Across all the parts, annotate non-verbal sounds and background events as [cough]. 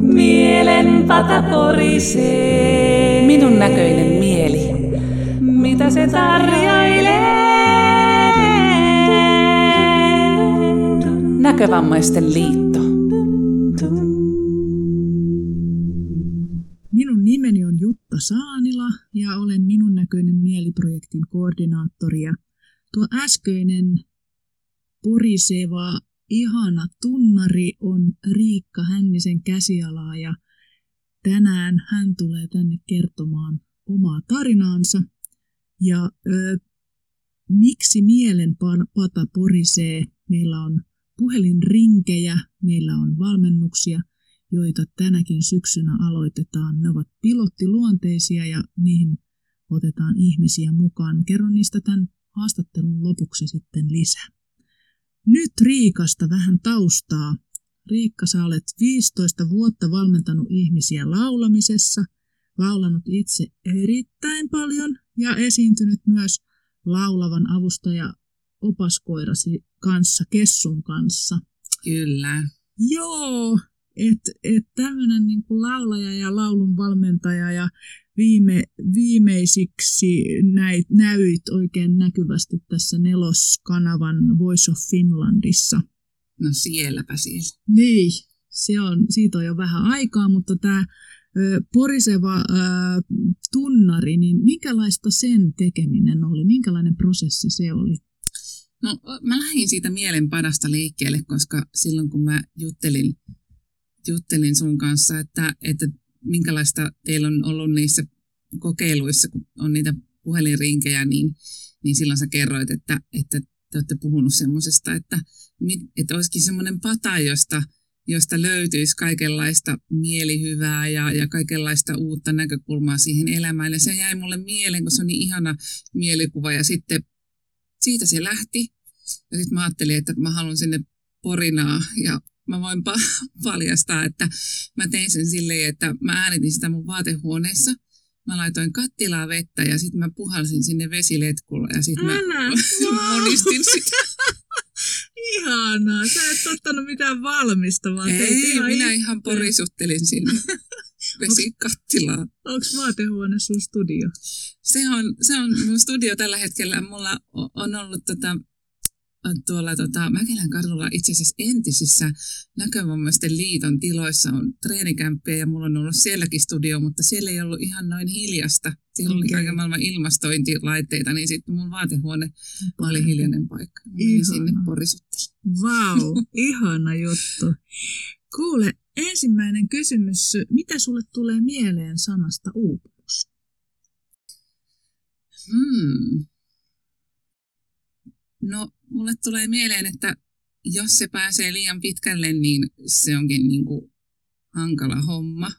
Mielen pata porisee. Minun näköinen mieli. Mitä se tarjoilee? Näkövammaisten liitto. Minun nimeni on Jutta Saanila ja olen Minun näköinen mieliprojektin koordinaattori. Tuo äskeinen poriseva, ihana tunnari on Riikka Hännisen käsialaa ja tänään hän tulee tänne kertomaan omaa tarinaansa. Ja ö, miksi mielen pata porisee? Meillä on puhelinrinkejä, meillä on valmennuksia, joita tänäkin syksynä aloitetaan. Ne ovat pilottiluonteisia ja niihin otetaan ihmisiä mukaan. Kerron niistä tämän haastattelun lopuksi sitten lisää. Nyt Riikasta vähän taustaa. Riikka, sä olet 15 vuotta valmentanut ihmisiä laulamisessa, laulanut itse erittäin paljon ja esiintynyt myös laulavan avustaja opaskoirasi kanssa, Kessun kanssa. Kyllä. Joo, että et tämmöinen niin laulaja ja laulun valmentaja ja viime, viimeisiksi näit, näyit oikein näkyvästi tässä neloskanavan Voice of Finlandissa. No sielläpä siellä. Niin, se on, siitä on jo vähän aikaa, mutta tämä poriseva ä, tunnari, niin minkälaista sen tekeminen oli? Minkälainen prosessi se oli? No mä lähdin siitä mielenpadasta liikkeelle, koska silloin kun mä juttelin, juttelin sun kanssa, että, että minkälaista teillä on ollut niissä kokeiluissa, kun on niitä puhelinrinkejä, niin, niin silloin sä kerroit, että, että te olette puhunut semmoisesta, että, että olisikin semmoinen pata, josta, josta löytyisi kaikenlaista mielihyvää ja, ja kaikenlaista uutta näkökulmaa siihen elämään. Ja se jäi mulle mieleen, kun se on niin ihana mielikuva. Ja sitten siitä se lähti. Ja sitten mä ajattelin, että mä haluan sinne porinaa ja mä voin pa- paljastaa, että mä tein sen silleen, että mä äänitin sitä mun vaatehuoneessa. Mä laitoin kattilaa vettä ja sitten mä puhalsin sinne vesiletkulla ja sitten mä monistin [laughs] sitä. [laughs] Ihanaa, sä et ottanut mitään valmista, vaan Ei, ihan minä itse. ihan porisuttelin sinne [laughs] vesikattilaa. Onko vaatehuone sun studio? Se on, se on mun studio tällä hetkellä. Mulla on ollut tota, tuolla tota, Mäkelän kadulla itse asiassa entisissä näkövammaisten liiton tiloissa on treenikämppiä ja mulla on ollut sielläkin studio, mutta siellä ei ollut ihan noin hiljasta. Siellä okay. oli kaiken maailman ilmastointilaitteita, niin sitten mun vaatehuone okay. oli hiljainen paikka. Mä sinne porisuttelin. Vau, wow, ihana juttu. Kuule, ensimmäinen kysymys. Mitä sulle tulee mieleen sanasta uupumus? Hmm. No, mulle tulee mieleen, että jos se pääsee liian pitkälle, niin se onkin niin kuin hankala homma.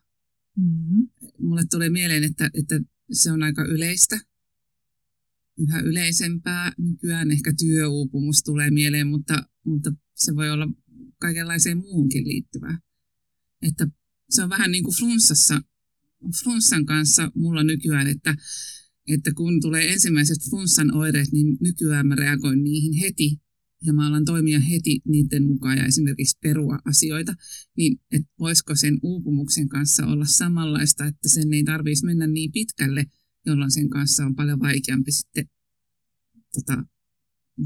Mm-hmm. Mulle tulee mieleen, että, että se on aika yleistä, yhä yleisempää. Nykyään ehkä työuupumus tulee mieleen, mutta, mutta se voi olla kaikenlaiseen muuhunkin liittyvää. Että se on vähän niin kuin flunssassa, flunssan kanssa mulla nykyään, että että kun tulee ensimmäiset flunssan oireet, niin nykyään mä reagoin niihin heti ja mä alan toimia heti niiden mukaan ja esimerkiksi perua asioita, niin että voisiko sen uupumuksen kanssa olla samanlaista, että sen ei tarvitsisi mennä niin pitkälle, jolloin sen kanssa on paljon vaikeampi sitten tota,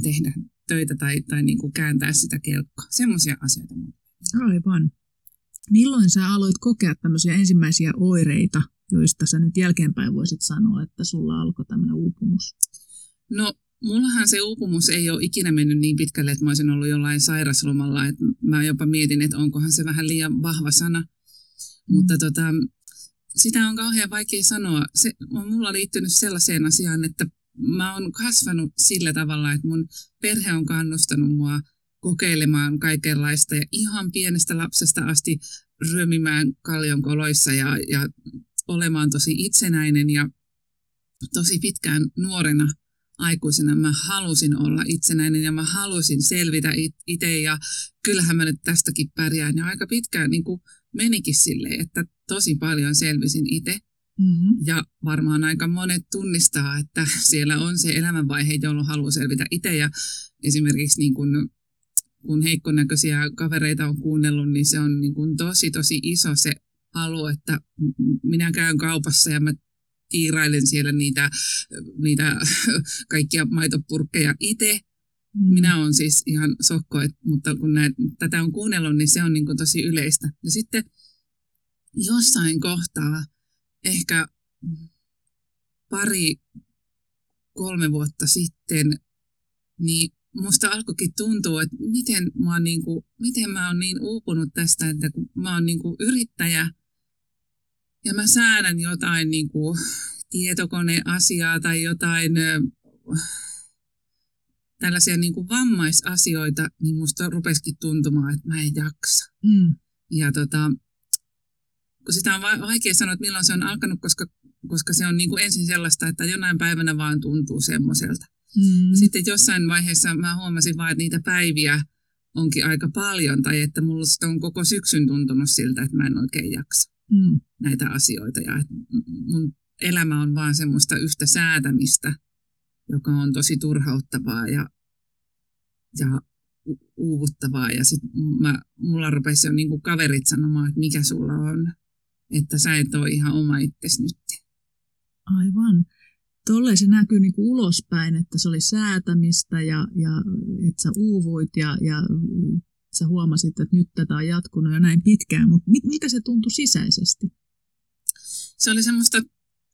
tehdä töitä tai, tai niin kuin kääntää sitä kelkkaa. Semmoisia asioita. Aivan. Milloin sä aloit kokea tämmöisiä ensimmäisiä oireita joista sä nyt jälkeenpäin voisit sanoa, että sulla alkoi tämmöinen uupumus? No, mullahan se uupumus ei ole ikinä mennyt niin pitkälle, että mä olisin ollut jollain sairaslomalla. Että mä jopa mietin, että onkohan se vähän liian vahva sana. Mm. Mutta tota, sitä on kauhean vaikea sanoa. Se on mulla liittynyt sellaiseen asiaan, että mä oon kasvanut sillä tavalla, että mun perhe on kannustanut mua kokeilemaan kaikenlaista ja ihan pienestä lapsesta asti ryömimään kaljon koloissa ja, ja olemaan tosi itsenäinen ja tosi pitkään nuorena aikuisena mä halusin olla itsenäinen ja mä halusin selvitä itse ja kyllähän mä nyt tästäkin pärjään. Ja aika pitkään niin kuin menikin silleen, että tosi paljon selvisin itse. Mm-hmm. Ja varmaan aika monet tunnistaa, että [laughs] siellä on se elämänvaihe, jolloin haluaa selvitä itse. Ja esimerkiksi niin kuin kun heikkonäköisiä kavereita on kuunnellut, niin se on niin kuin tosi tosi iso se halu, että minä käyn kaupassa ja mä tiirailen siellä niitä, niitä [laughs] kaikkia maitopurkkeja itse. Mm. Minä olen siis ihan sokko, et, mutta kun näet, tätä on kuunnellut, niin se on niin tosi yleistä. Ja sitten jossain kohtaa, ehkä pari, kolme vuotta sitten, niin musta alkoikin tuntua, että miten mä oon, niin kuin, miten mä oon niin uupunut tästä, että kun mä oon niin kuin yrittäjä ja mä säädän jotain niin kuin tietokoneasiaa tai jotain tällaisia niin kuin vammaisasioita, niin musta rupesikin tuntumaan, että mä en jaksa. Mm. Ja tota, kun sitä on vaikea sanoa, että milloin se on alkanut, koska, koska se on niin kuin ensin sellaista, että jonain päivänä vaan tuntuu semmoiselta. Mm. Sitten jossain vaiheessa mä huomasin vaan, että niitä päiviä onkin aika paljon, tai että mulla on koko syksyn tuntunut siltä, että mä en oikein jaksa mm. näitä asioita. Ja mun elämä on vaan semmoista yhtä säätämistä, joka on tosi turhauttavaa ja, ja uuvuttavaa. Ja sitten mulla rupesi jo niinku kaverit sanomaan, että mikä sulla on, että sä et ole ihan oma itsesi nyt. Aivan. Tolleen se näkyy niinku ulospäin, että se oli säätämistä ja, ja että sä uuvuit ja, ja sä huomasit, että nyt tätä on jatkunut jo näin pitkään, mutta miltä se tuntui sisäisesti? Se oli semmoista,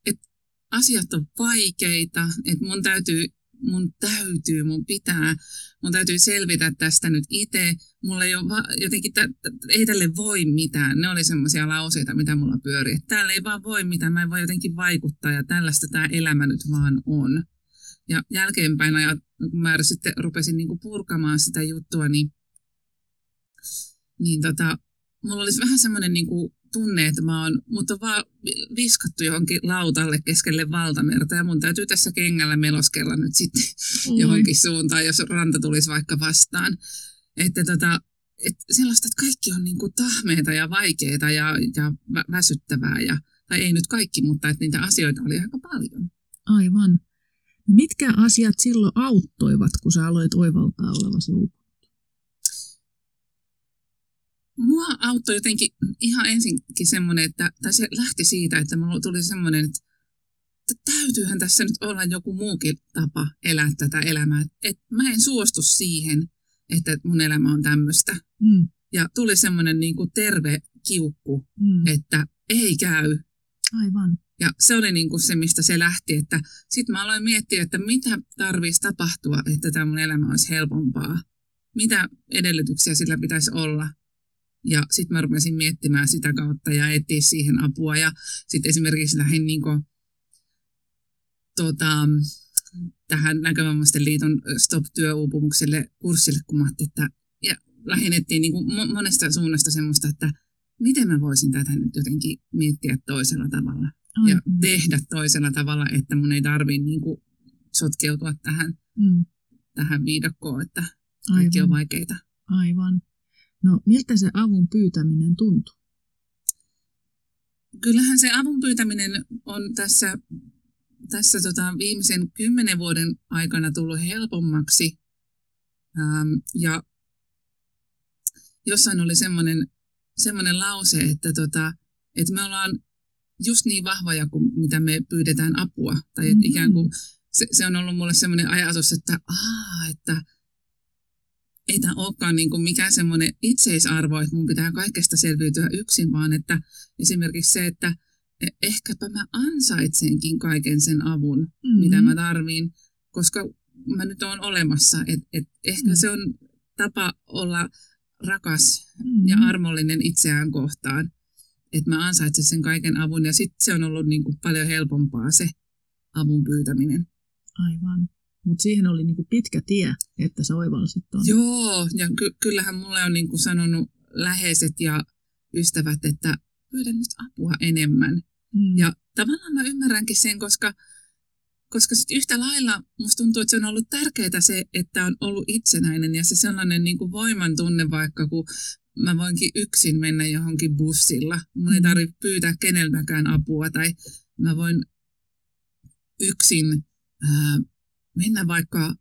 että asiat on vaikeita, että mun täytyy, mun täytyy, mun pitää, mun täytyy selvitä tästä nyt itse. Mulla ei ole va- jotenkin, t- ei tälle voi mitään. Ne oli semmoisia lauseita, mitä mulla pyöri. Että täällä ei vaan voi mitään, mä en voi jotenkin vaikuttaa ja tällaista tämä elämä nyt vaan on. Ja jälkeenpäin, kun mä sitten rupesin niinku purkamaan sitä juttua, niin niin tota, mulla olisi vähän semmoinen niin kuin tunne, että mä oon, mut on vaan viskattu johonkin lautalle keskelle valtamerta ja mun täytyy tässä kengällä meloskella nyt sitten Oi. johonkin suuntaan, jos ranta tulisi vaikka vastaan. Että tota, et sellaista, että kaikki on niin kuin tahmeita ja vaikeita ja, ja vä- väsyttävää. Ja, tai ei nyt kaikki, mutta että niitä asioita oli aika paljon. Aivan. Mitkä asiat silloin auttoivat, kun sä aloit oivaltaa olevasi uupunut? Mua auttoi jotenkin ihan ensinkin semmoinen, että, tai se lähti siitä, että mulla tuli semmoinen, että, että täytyyhän tässä nyt olla joku muukin tapa elää tätä elämää. Että mä en suostu siihen, että mun elämä on tämmöistä. Mm. Ja tuli semmoinen niin kuin terve kiukku, mm. että ei käy. Aivan. Ja se oli niin kuin se, mistä se lähti, että sitten mä aloin miettiä, että mitä tarvitsisi tapahtua, että tämä mun elämä olisi helpompaa. Mitä edellytyksiä sillä pitäisi olla. Ja sitten mä rupesin miettimään sitä kautta ja etsiä siihen apua. Ja sitten esimerkiksi lähdin niin kuin, tota, tähän näkövammaisten liiton Stop-työuupumukselle kurssille, kun mä että ja lähdin etsiä niin kuin monesta suunnasta semmoista, että miten mä voisin tätä nyt jotenkin miettiä toisella tavalla. Ai. Ja tehdä toisella tavalla, että mun ei tarvitse niin kuin sotkeutua tähän, mm. tähän viidakkoon, että kaikki Aivan. on vaikeita. Aivan. No miltä se avun pyytäminen tuntuu? Kyllähän se avun pyytäminen on tässä, tässä tota viimeisen kymmenen vuoden aikana tullut helpommaksi. Ähm, ja jossain oli semmoinen, semmoinen lause, että, tota, että me ollaan just niin vahvoja kuin mitä me pyydetään apua. Tai mm-hmm. ikään kuin se, se on ollut mulle semmoinen ajatus, että, aa, että ei tämä olekaan niin kuin mikään semmoinen itseisarvo, että mun pitää kaikesta selviytyä yksin, vaan että esimerkiksi se, että e, ehkäpä mä ansaitsenkin kaiken sen avun, mm-hmm. mitä mä tarviin, koska mä nyt oon olemassa. Et, et ehkä mm-hmm. se on tapa olla rakas mm-hmm. ja armollinen itseään kohtaan, että mä ansaitsen sen kaiken avun ja sitten se on ollut niin kuin paljon helpompaa se avun pyytäminen. Aivan. Mutta siihen oli niinku pitkä tie, että sä oivalsit tuon. Joo, ja ky- kyllähän mulle on niinku sanonut läheiset ja ystävät, että pyydän nyt apua enemmän. Mm. Ja tavallaan mä ymmärränkin sen, koska, koska sit yhtä lailla musta tuntuu, että se on ollut tärkeää se, että on ollut itsenäinen ja se sellainen niinku voiman tunne vaikka, kun mä voinkin yksin mennä johonkin bussilla. Mun ei mm. tarvitse pyytää keneltäkään apua tai mä voin yksin ää, mennä vaikka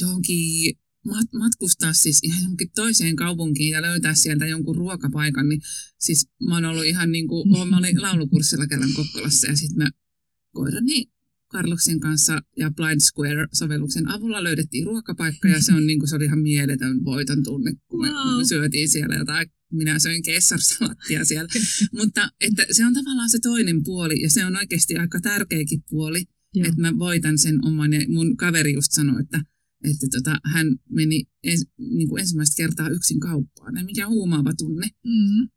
johonkin mat- matkustaa siis ihan johonkin toiseen kaupunkiin ja löytää sieltä jonkun ruokapaikan, niin siis mä oon ollut ihan niin kuin, [laughs] mä olin laulukurssilla kerran Kokkolassa ja sitten mä koirani Carloksen kanssa ja Blind Square-sovelluksen avulla löydettiin ruokapaikka ja se, on, niin kuin, se oli ihan mieletön voiton tunne, kun me wow. syötiin siellä jotain minä söin kessarsalaattia siellä. [laughs] Mutta että se on tavallaan se toinen puoli ja se on oikeasti aika tärkeäkin puoli, Joo. että mä voitan sen oman. Ja mun kaveri just sanoi, että, että tota, hän meni ens, niin kuin ensimmäistä kertaa yksin kauppaan. Ja mikä huumaava tunne. Mm-hmm.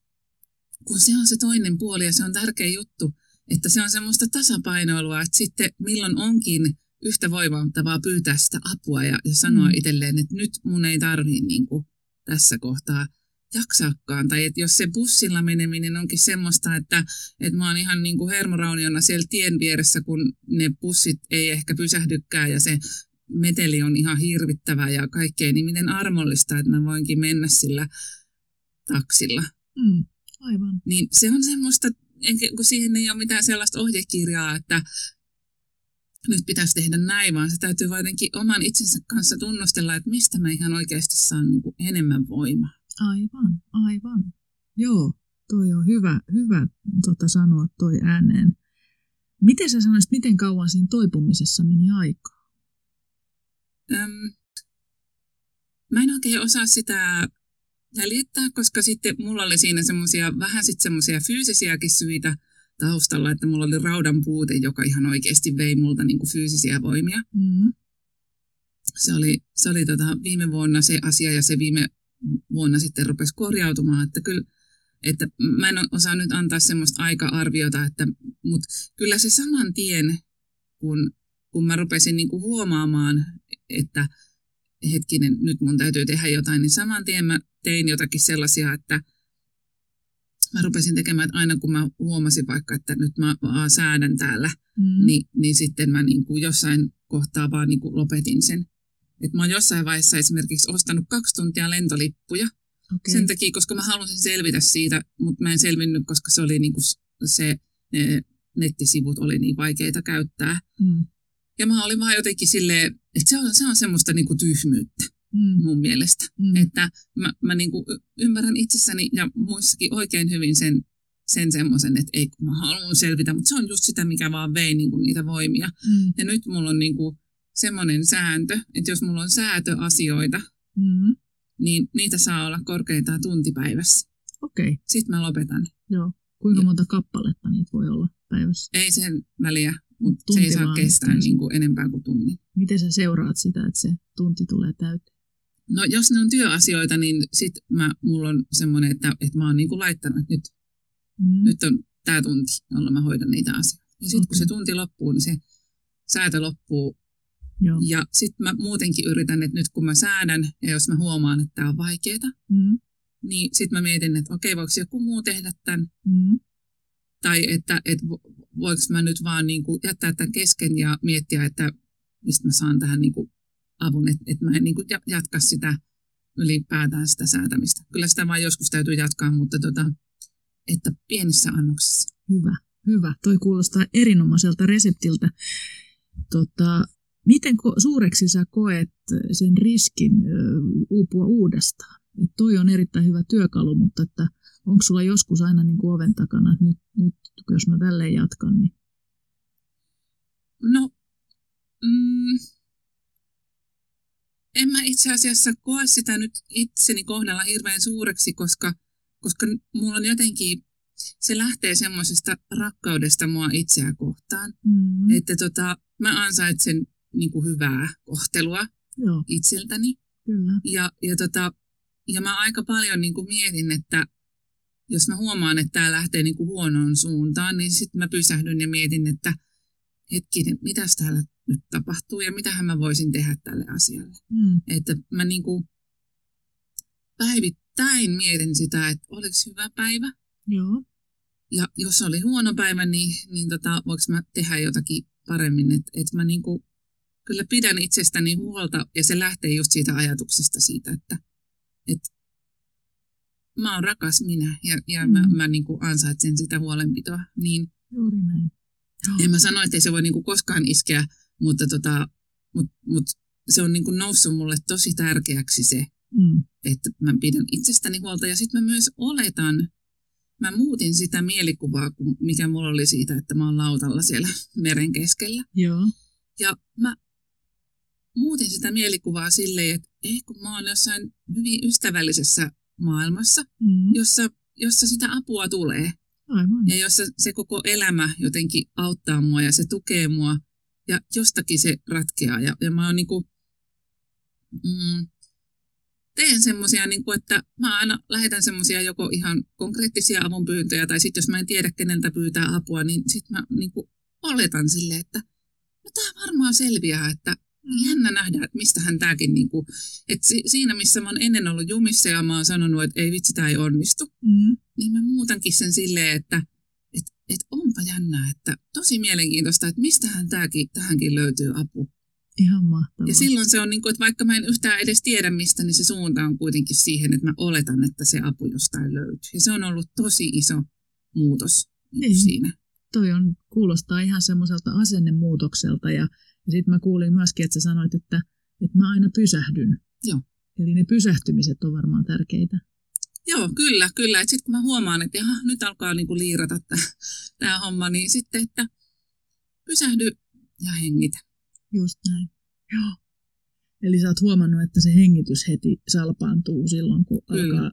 Kun se on se toinen puoli ja se on tärkeä juttu, että se on semmoista tasapainoilua, että sitten milloin onkin yhtä voimattavaa pyytää sitä apua ja, ja sanoa mm. itselleen, että nyt mun ei tarvii niin kuin, tässä kohtaa jaksaakaan. Tai että jos se bussilla meneminen onkin semmoista, että, että mä oon ihan niin kuin hermorauniona siellä tien vieressä, kun ne bussit ei ehkä pysähdykään ja se meteli on ihan hirvittävä ja kaikkea, niin miten armollista, että mä voinkin mennä sillä taksilla. Mm, aivan. Niin se on semmoista, kun siihen ei ole mitään sellaista ohjekirjaa, että nyt pitäisi tehdä näin, vaan se täytyy jotenkin oman itsensä kanssa tunnustella, että mistä mä ihan oikeasti saan niin enemmän voimaa. Aivan, aivan. Joo, toi on hyvä, hyvä tota, sanoa toi ääneen. Miten sä sanoisit, miten kauan siinä toipumisessa meni aikaa? Öm, mä en oikein osaa sitä jäljittää, koska sitten mulla oli siinä semmoisia vähän sitten semmoisia fyysisiäkin syitä taustalla, että mulla oli raudan puute, joka ihan oikeasti vei multa niin kuin fyysisiä voimia. Mm. Se oli, se oli tota viime vuonna se asia ja se viime vuonna sitten rupesi korjautumaan, että kyllä että mä en osaa nyt antaa semmoista aika-arviota, että, mutta kyllä se saman tien, kun, kun mä rupesin niin kuin huomaamaan, että hetkinen, nyt mun täytyy tehdä jotain, niin saman tien mä tein jotakin sellaisia, että mä rupesin tekemään, että aina kun mä huomasin vaikka, että nyt mä vaan säädän täällä, mm. niin, niin sitten mä niin kuin jossain kohtaa vaan niin kuin lopetin sen. Et mä oon jossain vaiheessa esimerkiksi ostanut kaksi tuntia lentolippuja. Okay. Sen takia, koska mä halusin selvitä siitä, mutta mä en selvinnyt, koska se oli niinku se, ne nettisivut oli niin vaikeita käyttää. Mm. Ja mä olin vaan jotenkin silleen, että se on, se on semmoista niinku tyhmyyttä mm. mun mielestä. Mm. Että mä, mä niinku ymmärrän itsessäni ja muissakin oikein hyvin sen, sen semmoisen, että ei kun mä haluan selvitä, mutta se on just sitä, mikä vaan vei niinku niitä voimia. Mm. Ja nyt mulla on niinku, semmoinen sääntö, että jos mulla on säätöasioita, mm-hmm. niin niitä saa olla korkeintaan tuntipäivässä. Okei. Okay. Sitten mä lopetan. Joo. Kuinka ja. monta kappaletta niitä voi olla päivässä? Ei sen väliä, mutta tunti se ei saa kestää niin kuin enempää kuin tunnin. Miten sä seuraat sitä, että se tunti tulee täyteen? No jos ne on työasioita, niin sit mä, mulla on semmoinen, että, että mä oon niin kuin laittanut, että nyt, mm. nyt on tämä tunti, jolla mä hoidan niitä asioita. Ja sitten okay. kun se tunti loppuu, niin se säätö loppuu Joo. Ja sitten mä muutenkin yritän, että nyt kun mä säädän ja jos mä huomaan, että tämä on vaikeaa, mm. niin sitten mä mietin, että okei, voiko joku muu tehdä tämän? Mm. Tai että, että voiko mä nyt vaan niin kuin jättää tämän kesken ja miettiä, että mistä mä saan tähän niin kuin avun, että, että mä en niin kuin jatka sitä ylipäätään sitä säätämistä. Kyllä sitä vaan joskus täytyy jatkaa, mutta tota, että pienissä annoksissa. Hyvä, hyvä. Toi kuulostaa erinomaiselta reseptiltä. Tota, Miten suureksi sä koet sen riskin uupua uudestaan? Et toi on erittäin hyvä työkalu, mutta että onko sulla joskus aina niin kuin oven takana, että nyt, nyt jos mä tälleen jatkan, niin... No, mm, en mä itse asiassa koe sitä nyt itseni kohdalla hirveän suureksi, koska, koska mulla on jotenkin, se lähtee semmoisesta rakkaudesta mua itseä kohtaan. Mm-hmm. Että tota, mä ansaitsen niin kuin hyvää kohtelua Joo. itseltäni. Kyllä. Ja, ja, tota, ja mä aika paljon niin kuin mietin, että jos mä huomaan, että tämä lähtee niin kuin huonoon suuntaan, niin sitten mä pysähdyn ja mietin, että hetkinen, mitä täällä nyt tapahtuu ja mitähän mä voisin tehdä tälle asialle. Mm. Että mä niin kuin päivittäin mietin sitä, että oliko hyvä päivä. Joo. Ja jos oli huono päivä, niin, niin tota, voiko mä tehdä jotakin paremmin. Että et mä niin kuin kyllä pidän itsestäni huolta ja se lähtee just siitä ajatuksesta siitä, että, että mä oon rakas minä ja, ja mm. mä, mä niin kuin ansaitsen sitä huolenpitoa. Niin, Juuri näin. En mä sano, että ei se voi niin kuin koskaan iskeä, mutta tota, mut, mut se on niin kuin noussut mulle tosi tärkeäksi se, mm. että mä pidän itsestäni huolta. Ja sitten mä myös oletan, mä muutin sitä mielikuvaa, mikä mulla oli siitä, että mä oon lautalla siellä [laughs] meren keskellä. Joo. Ja mä muutin sitä mielikuvaa silleen, että ei kun mä oon jossain hyvin ystävällisessä maailmassa, mm. jossa, jossa sitä apua tulee. Aivan. Ja jossa se koko elämä jotenkin auttaa mua ja se tukee mua ja jostakin se ratkeaa. Ja, ja mä oon niin kuin, mm, teen semmoisia, niin kuin, että mä aina lähetän semmoisia joko ihan konkreettisia avunpyyntöjä, tai sitten jos mä en tiedä, keneltä pyytää apua, niin sitten mä niin kuin, oletan sille, että no tämä varmaan selviää, että mm. jännä nähdä, että mistähän tämäkin, niin kuin, että si- siinä missä mä oon ennen ollut jumissa ja mä oon sanonut, että ei vitsi, tämä ei onnistu, mm. niin mä muutankin sen silleen, että et, et onpa jännää, että tosi mielenkiintoista, että mistähän tämäkin, tähänkin löytyy apu. Ihan mahtavaa. Ja silloin se on niin kuin, että vaikka mä en yhtään edes tiedä mistä, niin se suunta on kuitenkin siihen, että mä oletan, että se apu jostain löytyy. Ja se on ollut tosi iso muutos niin. siinä. Toi on, kuulostaa ihan semmoiselta asennemuutokselta ja, ja sitten mä kuulin myöskin, että sä sanoit, että, että mä aina pysähdyn. Joo. Eli ne pysähtymiset on varmaan tärkeitä. Joo, kyllä, kyllä. Sitten kun mä huomaan, että jaha, nyt alkaa niinku liirata tämä homma, niin sitten, että pysähdy ja hengitä. Just näin. Joo. Eli sä oot huomannut, että se hengitys heti salpaantuu silloin, kun Kyllä. alkaa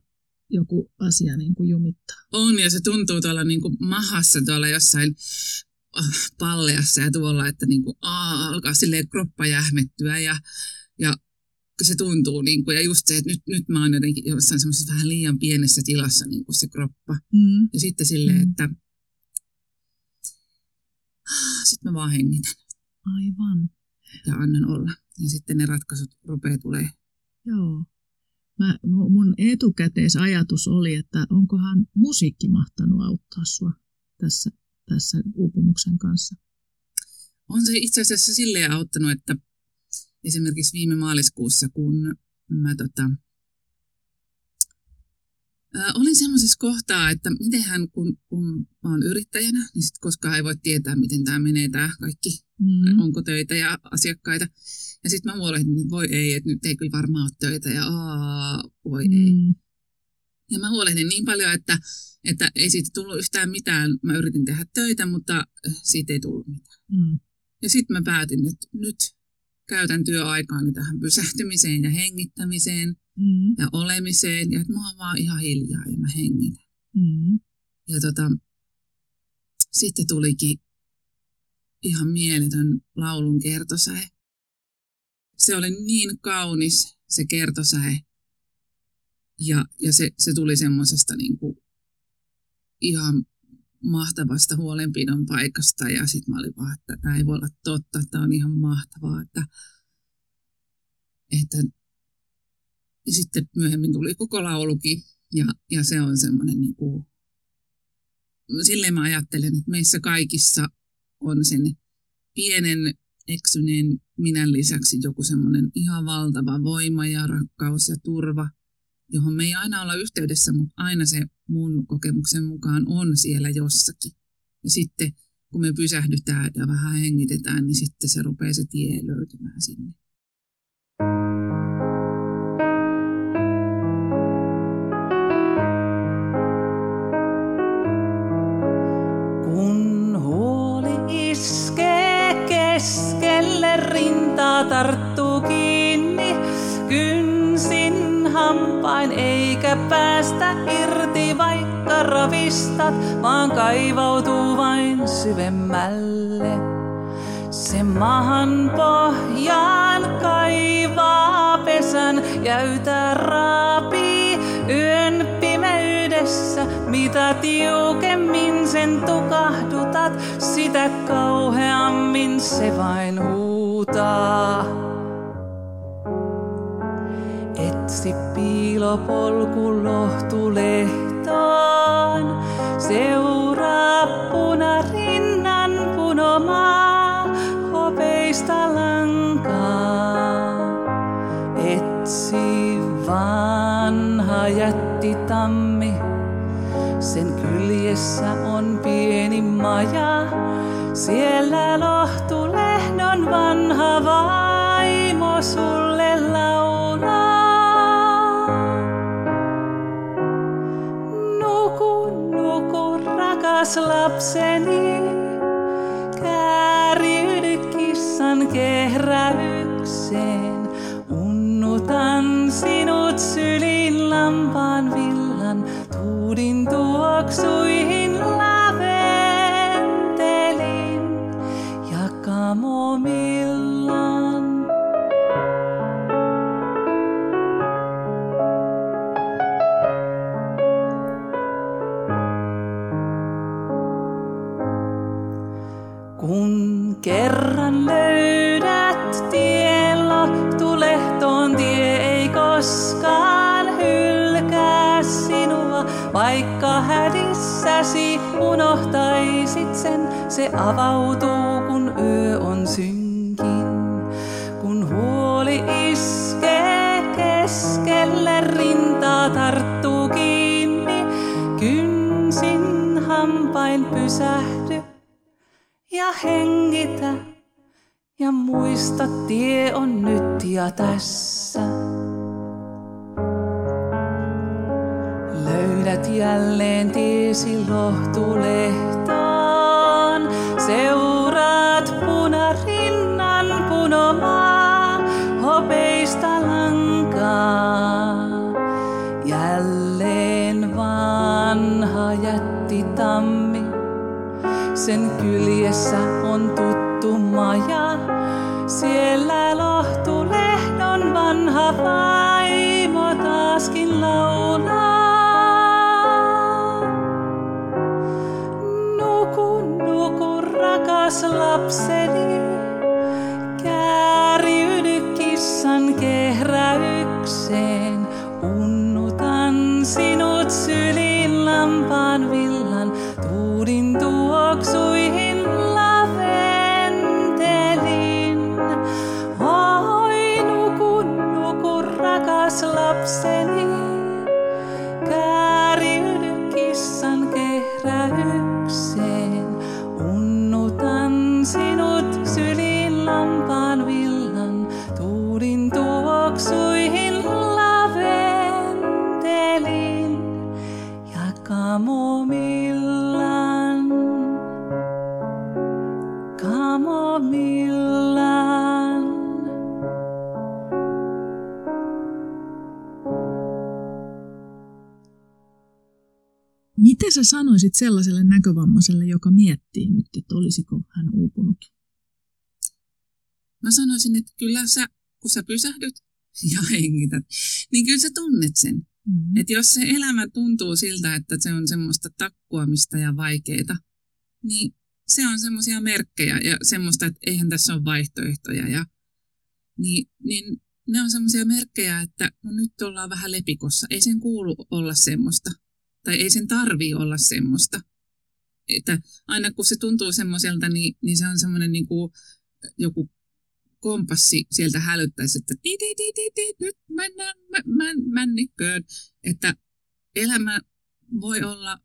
joku asia niin kuin jumittaa. On, ja se tuntuu tuolla niin kuin mahassa tuolla jossain palleassa ja tuolla, että niin kuin, aa, alkaa silleen kroppa jähmettyä ja, ja se tuntuu, niin kuin, ja just se, että nyt, nyt mä oon jotenkin jossain semmoisessa vähän liian pienessä tilassa niin kuin se kroppa. Mm. Ja sitten silleen, mm. että sitten mä vaan hengitän. Aivan ja annan olla. Ja sitten ne ratkaisut rupeaa tulee. Joo. Mä, mun etukäteisajatus oli, että onkohan musiikki mahtanut auttaa sua tässä, tässä uupumuksen kanssa. On se itse asiassa silleen auttanut, että esimerkiksi viime maaliskuussa, kun mä tota, Äh, olin semmoisessa kohtaa, että mitenhän kun, kun mä oon yrittäjänä, niin sit koskaan ei voi tietää, miten tämä menee tämä kaikki, mm. onko töitä ja asiakkaita. Ja sitten mä huolehdin, että voi ei, että nyt ei kyllä varmaan ole töitä ja aa, voi mm. ei. Ja mä huolehdin niin paljon, että, että ei siitä tullut yhtään mitään. Mä yritin tehdä töitä, mutta siitä ei tullut mitään. Mm. Ja sitten mä päätin, että nyt käytän työaikaani tähän pysähtymiseen ja hengittämiseen mm. ja olemiseen. Ja että mä oon vaan ihan hiljaa ja mä hengitän. Mm. Ja tota, sitten tulikin ihan mieletön laulun kertosäe. Se oli niin kaunis se kertosäe. Ja, ja se, se tuli semmoisesta niin ihan mahtavasta huolenpidon paikasta ja sitten mä olin vaan, että tämä ei voi olla totta, että on ihan mahtavaa, että, että ja sitten myöhemmin tuli koko laulukin ja, ja se on semmoinen niin kuin, silleen mä ajattelen, että meissä kaikissa on sen pienen eksyneen minän lisäksi joku semmoinen ihan valtava voima ja rakkaus ja turva – johon me ei aina olla yhteydessä, mutta aina se mun kokemuksen mukaan on siellä jossakin. Ja sitten kun me pysähdytään ja vähän hengitetään, niin sitten se rupeaa se tie löytymään sinne. Vaan kaivautuu vain syvemmälle. Se mahan pohjaan kaivaa pesän, jäytä raapii yön pimeydessä. Mitä tiukemmin sen tukahdutat, sitä kauheammin se vain huutaa. Etsi piilopolku lohtulehtoon, seuraa punarinnan punomaa hopeista lankaa. Etsi vanha jätti tammi, sen kyljessä on pieni maja, siellä lohtulehnon vanha vaimo sulle rakas lapseni, kääriydy kissan kehräykseen. Unnutan sinut syliin lampaan villan, tuudin tuoksuihin laventelin ja kamomillan. Vaikka hädissäsi unohtaisit sen, se avautuu kun yö on synkin. Kun huoli iskee keskelle rintaa tarttuu kiinni, kynsin hampain pysähdy ja hengitä. Ja muista, tie on nyt ja tässä. Jälleen tiesi lohtulehtoon. Seuraat punarinnan punomaa, hopeista lankaa. Jälleen vanha jätti tammi. Sen kyljessä on tuttu maja. Siellä lohtulehdon vanha vaimo taaskin laulaa. Mitä sä sanoisit sellaiselle näkövammaiselle, joka miettii nyt, että olisiko hän uupunut? Mä sanoisin, että kyllä sä, kun sä pysähdyt ja [laughs] hengität, niin kyllä sä tunnet sen. Mm-hmm. Että jos se elämä tuntuu siltä, että se on semmoista takkuamista ja vaikeita, niin se on semmoisia merkkejä ja semmoista, että eihän tässä ole vaihtoehtoja. Ja, niin, niin ne on semmoisia merkkejä, että no nyt ollaan vähän lepikossa. Ei sen kuulu olla semmoista. Tai ei sen tarvii olla semmoista. Että aina kun se tuntuu semmoiselta, niin, niin se on semmoinen niin kuin joku kompassi sieltä hälyttäisi, että ti, ti, ti, ti, ti, nyt mennään mä, männikköön. Että elämä voi olla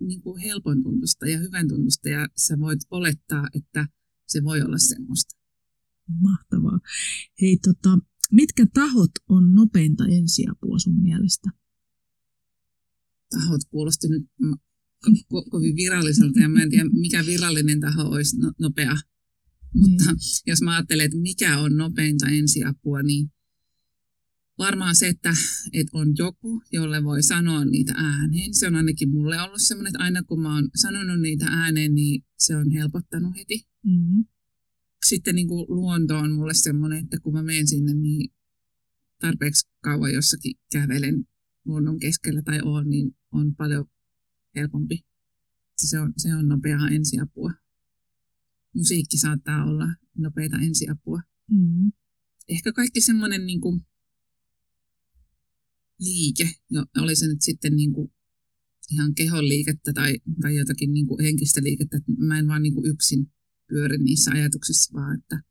niin kuin helpon tuntusta ja hyvän tuntusta ja sä voit olettaa, että se voi olla semmoista. Mahtavaa. Hei, tota, mitkä tahot on nopeinta ensiapua sun mielestä? Tahot kuulosti nyt ko- ko- kovin viralliselta ja mä en tiedä, mikä virallinen taho olisi no- nopea. Mutta Niin. jos mä ajattelen, että mikä on nopeinta ensiapua, niin varmaan se, että, että on joku, jolle voi sanoa niitä ääneen. Se on ainakin mulle ollut semmoinen, että aina kun mä oon sanonut niitä ääneen, niin se on helpottanut heti. Mm-hmm. Sitten niin kuin luonto on mulle semmoinen, että kun mä menen sinne, niin tarpeeksi kauan jossakin kävelen luonnon keskellä tai on, niin on paljon helpompi. Se on, se on nopeaa ensiapua. Musiikki saattaa olla nopeita ensiapua. Mm-hmm. Ehkä kaikki semmoinen niin kuin liike, jo, oli se nyt sitten niin kuin ihan kehon liikettä tai, tai jotakin niin kuin henkistä liikettä, että mä en vaan niin kuin yksin pyöri niissä ajatuksissa, vaan että,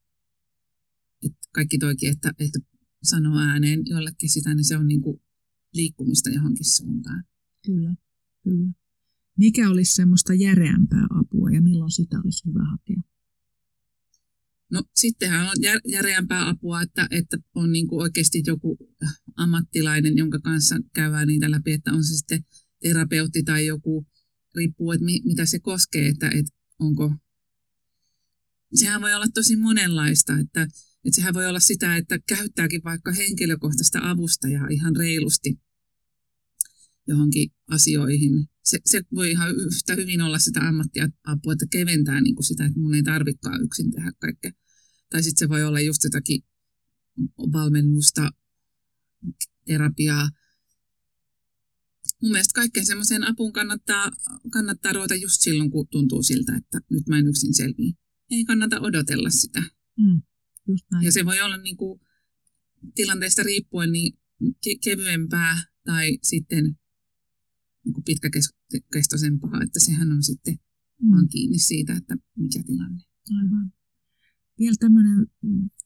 että kaikki toikin, että, että sanoo ääneen jollekin sitä, niin se on niin kuin liikkumista johonkin suuntaan. Kyllä, kyllä. Mikä olisi semmoista järeämpää apua ja milloin sitä olisi hyvä hakea? No sittenhän on jär, järeämpää apua, että, että on niin kuin oikeasti joku ammattilainen, jonka kanssa käydään niitä läpi, että on se sitten terapeutti tai joku, riippuu, että mi, mitä se koskee, että, että onko, sehän voi olla tosi monenlaista, että, että sehän voi olla sitä, että käyttääkin vaikka henkilökohtaista avustajaa ihan reilusti johonkin asioihin. Se, se voi ihan yhtä hyvin olla sitä ammattiapua, että keventää niin kuin sitä, että mun ei tarvikaan yksin tehdä kaikkea. Tai sitten se voi olla just jotakin valmennusta, terapiaa. Mun mielestä kaikkeen semmoiseen apuun kannattaa, kannattaa ruveta just silloin, kun tuntuu siltä, että nyt mä en yksin selviä. Ei kannata odotella sitä. Mm, just näin. Ja se voi olla niin kuin, tilanteesta riippuen niin ke- kevyempää tai sitten niin kuin pitkäkestoisempaa, että sehän on sitten mm. vaan kiinni siitä, että mikä tilanne. Aivan. Vielä tämmöinen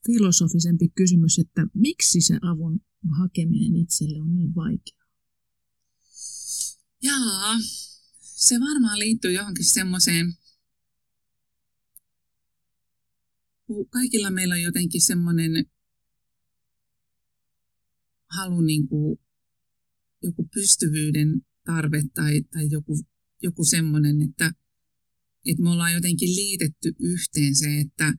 filosofisempi kysymys, että miksi se avun hakeminen itselle on niin vaikeaa? Jaa, se varmaan liittyy johonkin semmoiseen, kaikilla meillä on jotenkin semmoinen halu niin kuin joku pystyvyyden tarve tai, tai joku, joku semmoinen, että, että me ollaan jotenkin liitetty yhteen se, että,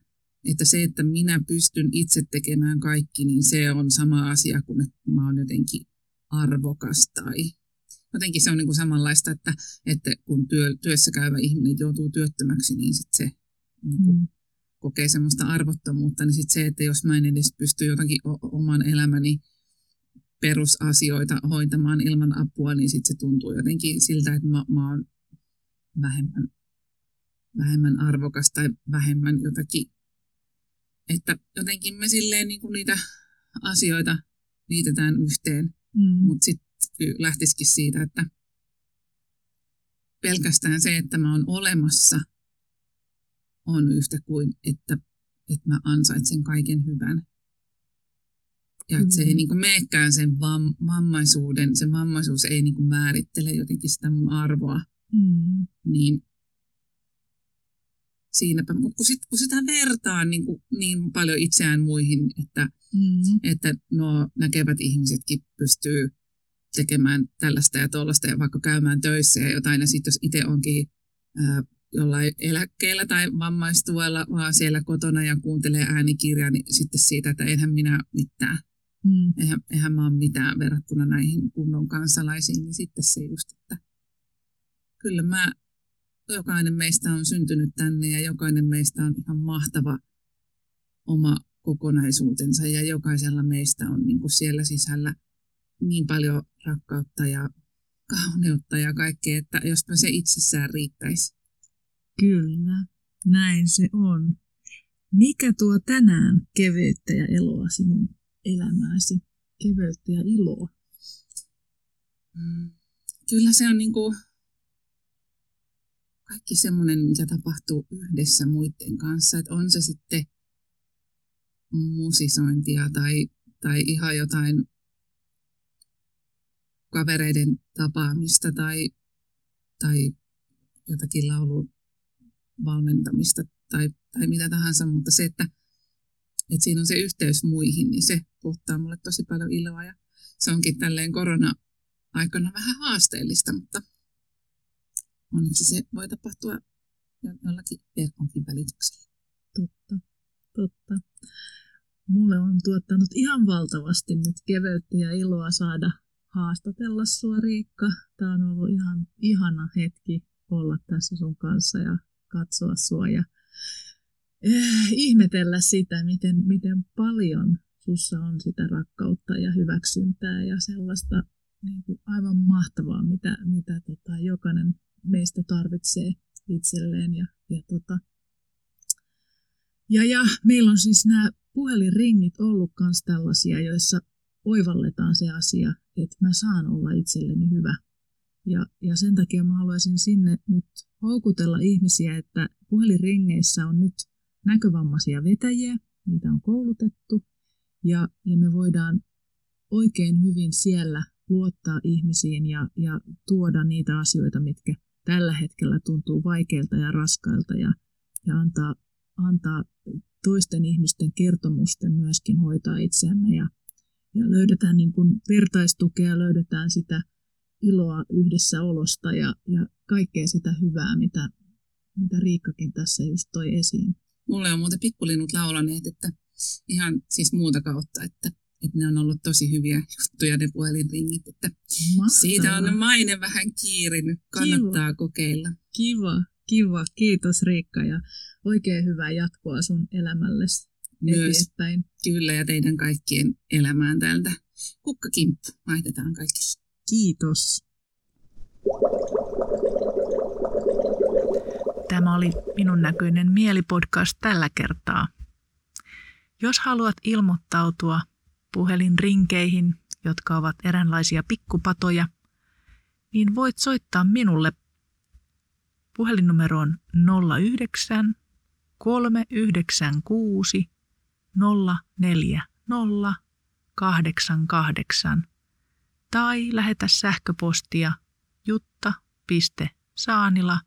että se, että minä pystyn itse tekemään kaikki, niin se on sama asia kuin, että mä oon jotenkin arvokas tai jotenkin se on niin kuin samanlaista, että, että kun työ, työssä käyvä ihminen joutuu työttömäksi, niin sit se niin kuin mm. kokee semmoista arvottomuutta, niin sitten se, että jos mä en edes pysty jotakin o- oman elämäni perusasioita hoitamaan ilman apua, niin sitten se tuntuu jotenkin siltä, että mä, mä oon vähemmän, vähemmän arvokas tai vähemmän jotakin. Että jotenkin me silleen niin kuin niitä asioita liitetään yhteen, mm. mutta sitten lähtisikin siitä, että pelkästään se, että mä oon olemassa, on yhtä kuin, että, että mä ansaitsen kaiken hyvän. Ja että se ei mm. niin meekään sen vam, vammaisuuden, se vammaisuus ei niin kuin määrittele jotenkin sitä mun arvoa. Mm. Niin siinäpä, mutta kun, sit, kun sitä vertaa niin, kuin, niin paljon itseään muihin, että, mm. että nuo näkevät ihmisetkin pystyy tekemään tällaista ja tuollaista ja vaikka käymään töissä ja jotain, ja sitten jos itse onkin ää, jollain eläkkeellä tai vammaistuella, vaan siellä kotona ja kuuntelee äänikirjaa, niin sitten siitä, että enhän minä mitään. Mm. Eihän, eihän mä ole mitään verrattuna näihin kunnon kansalaisiin, niin sitten se just, että kyllä mä, jokainen meistä on syntynyt tänne ja jokainen meistä on ihan mahtava oma kokonaisuutensa ja jokaisella meistä on niin kuin siellä sisällä niin paljon rakkautta ja kauneutta ja kaikkea, että jospa se itsessään riittäisi. Kyllä, näin se on. Mikä tuo tänään keveyttä ja eloa sinun elämääsi, keveyttä ja iloa? Mm. Kyllä se on niin kuin kaikki semmoinen, mikä tapahtuu yhdessä muiden kanssa. Että on se sitten musisointia tai, tai ihan jotain kavereiden tapaamista tai, tai jotakin laulun valmentamista tai, tai mitä tahansa, mutta se, että että siinä on se yhteys muihin, niin se tuottaa mulle tosi paljon iloa. Ja se onkin tälleen korona-aikana vähän haasteellista, mutta onneksi se voi tapahtua jollakin verkonkin välityksellä. Totta, totta. Mulle on tuottanut ihan valtavasti nyt keveyttä ja iloa saada haastatella sua Riikka. Tämä on ollut ihan ihana hetki olla tässä sun kanssa ja katsoa sua ja ihmetellä sitä, miten, miten paljon sussa on sitä rakkautta ja hyväksyntää ja sellaista niin kuin aivan mahtavaa, mitä, mitä tota, jokainen meistä tarvitsee itselleen. Ja, ja, tota, ja, ja meillä on siis nämä puhelinringit ollut myös tällaisia, joissa oivalletaan se asia, että mä saan olla itselleni hyvä. Ja, ja sen takia mä haluaisin sinne nyt houkutella ihmisiä, että puhelinringeissä on nyt näkövammaisia vetäjiä, niitä on koulutettu, ja, ja me voidaan oikein hyvin siellä luottaa ihmisiin ja, ja tuoda niitä asioita, mitkä tällä hetkellä tuntuu vaikeilta ja raskailta ja, ja antaa antaa toisten ihmisten kertomusten myöskin hoitaa itseämme ja, ja löydetään niin kuin vertaistukea, löydetään sitä iloa yhdessä olosta ja, ja kaikkea sitä hyvää, mitä, mitä Riikkakin tässä just toi esiin. Mulle on muuten pikkulinut laulaneet, että ihan siis muuta kautta, että, että ne on ollut tosi hyviä juttuja ne puhelinringit, että Mahtavaa. siitä on maine vähän kiirinyt, kannattaa kiva. kokeilla. Kiva, kiva, kiitos Riikka ja oikein hyvää jatkoa sun elämällesi Myös, eteenpäin. Kyllä ja teidän kaikkien elämään täältä. Kukkakimppu, laitetaan kaikki. Kiitos. Tämä oli minun näköinen mielipodcast tällä kertaa. Jos haluat ilmoittautua puhelinrinkeihin, jotka ovat eräänlaisia pikkupatoja, niin voit soittaa minulle puhelinnumeroon 09 396 040 88 tai lähetä sähköpostia jutta.saanila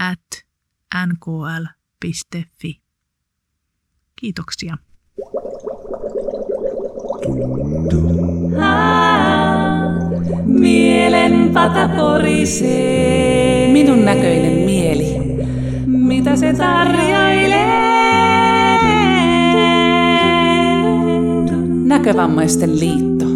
at nkl.fi. Kiitoksia. Mielen pata porisee. Minun näköinen mieli. Mitä se tarjoilee? Näkövammaisten liitto.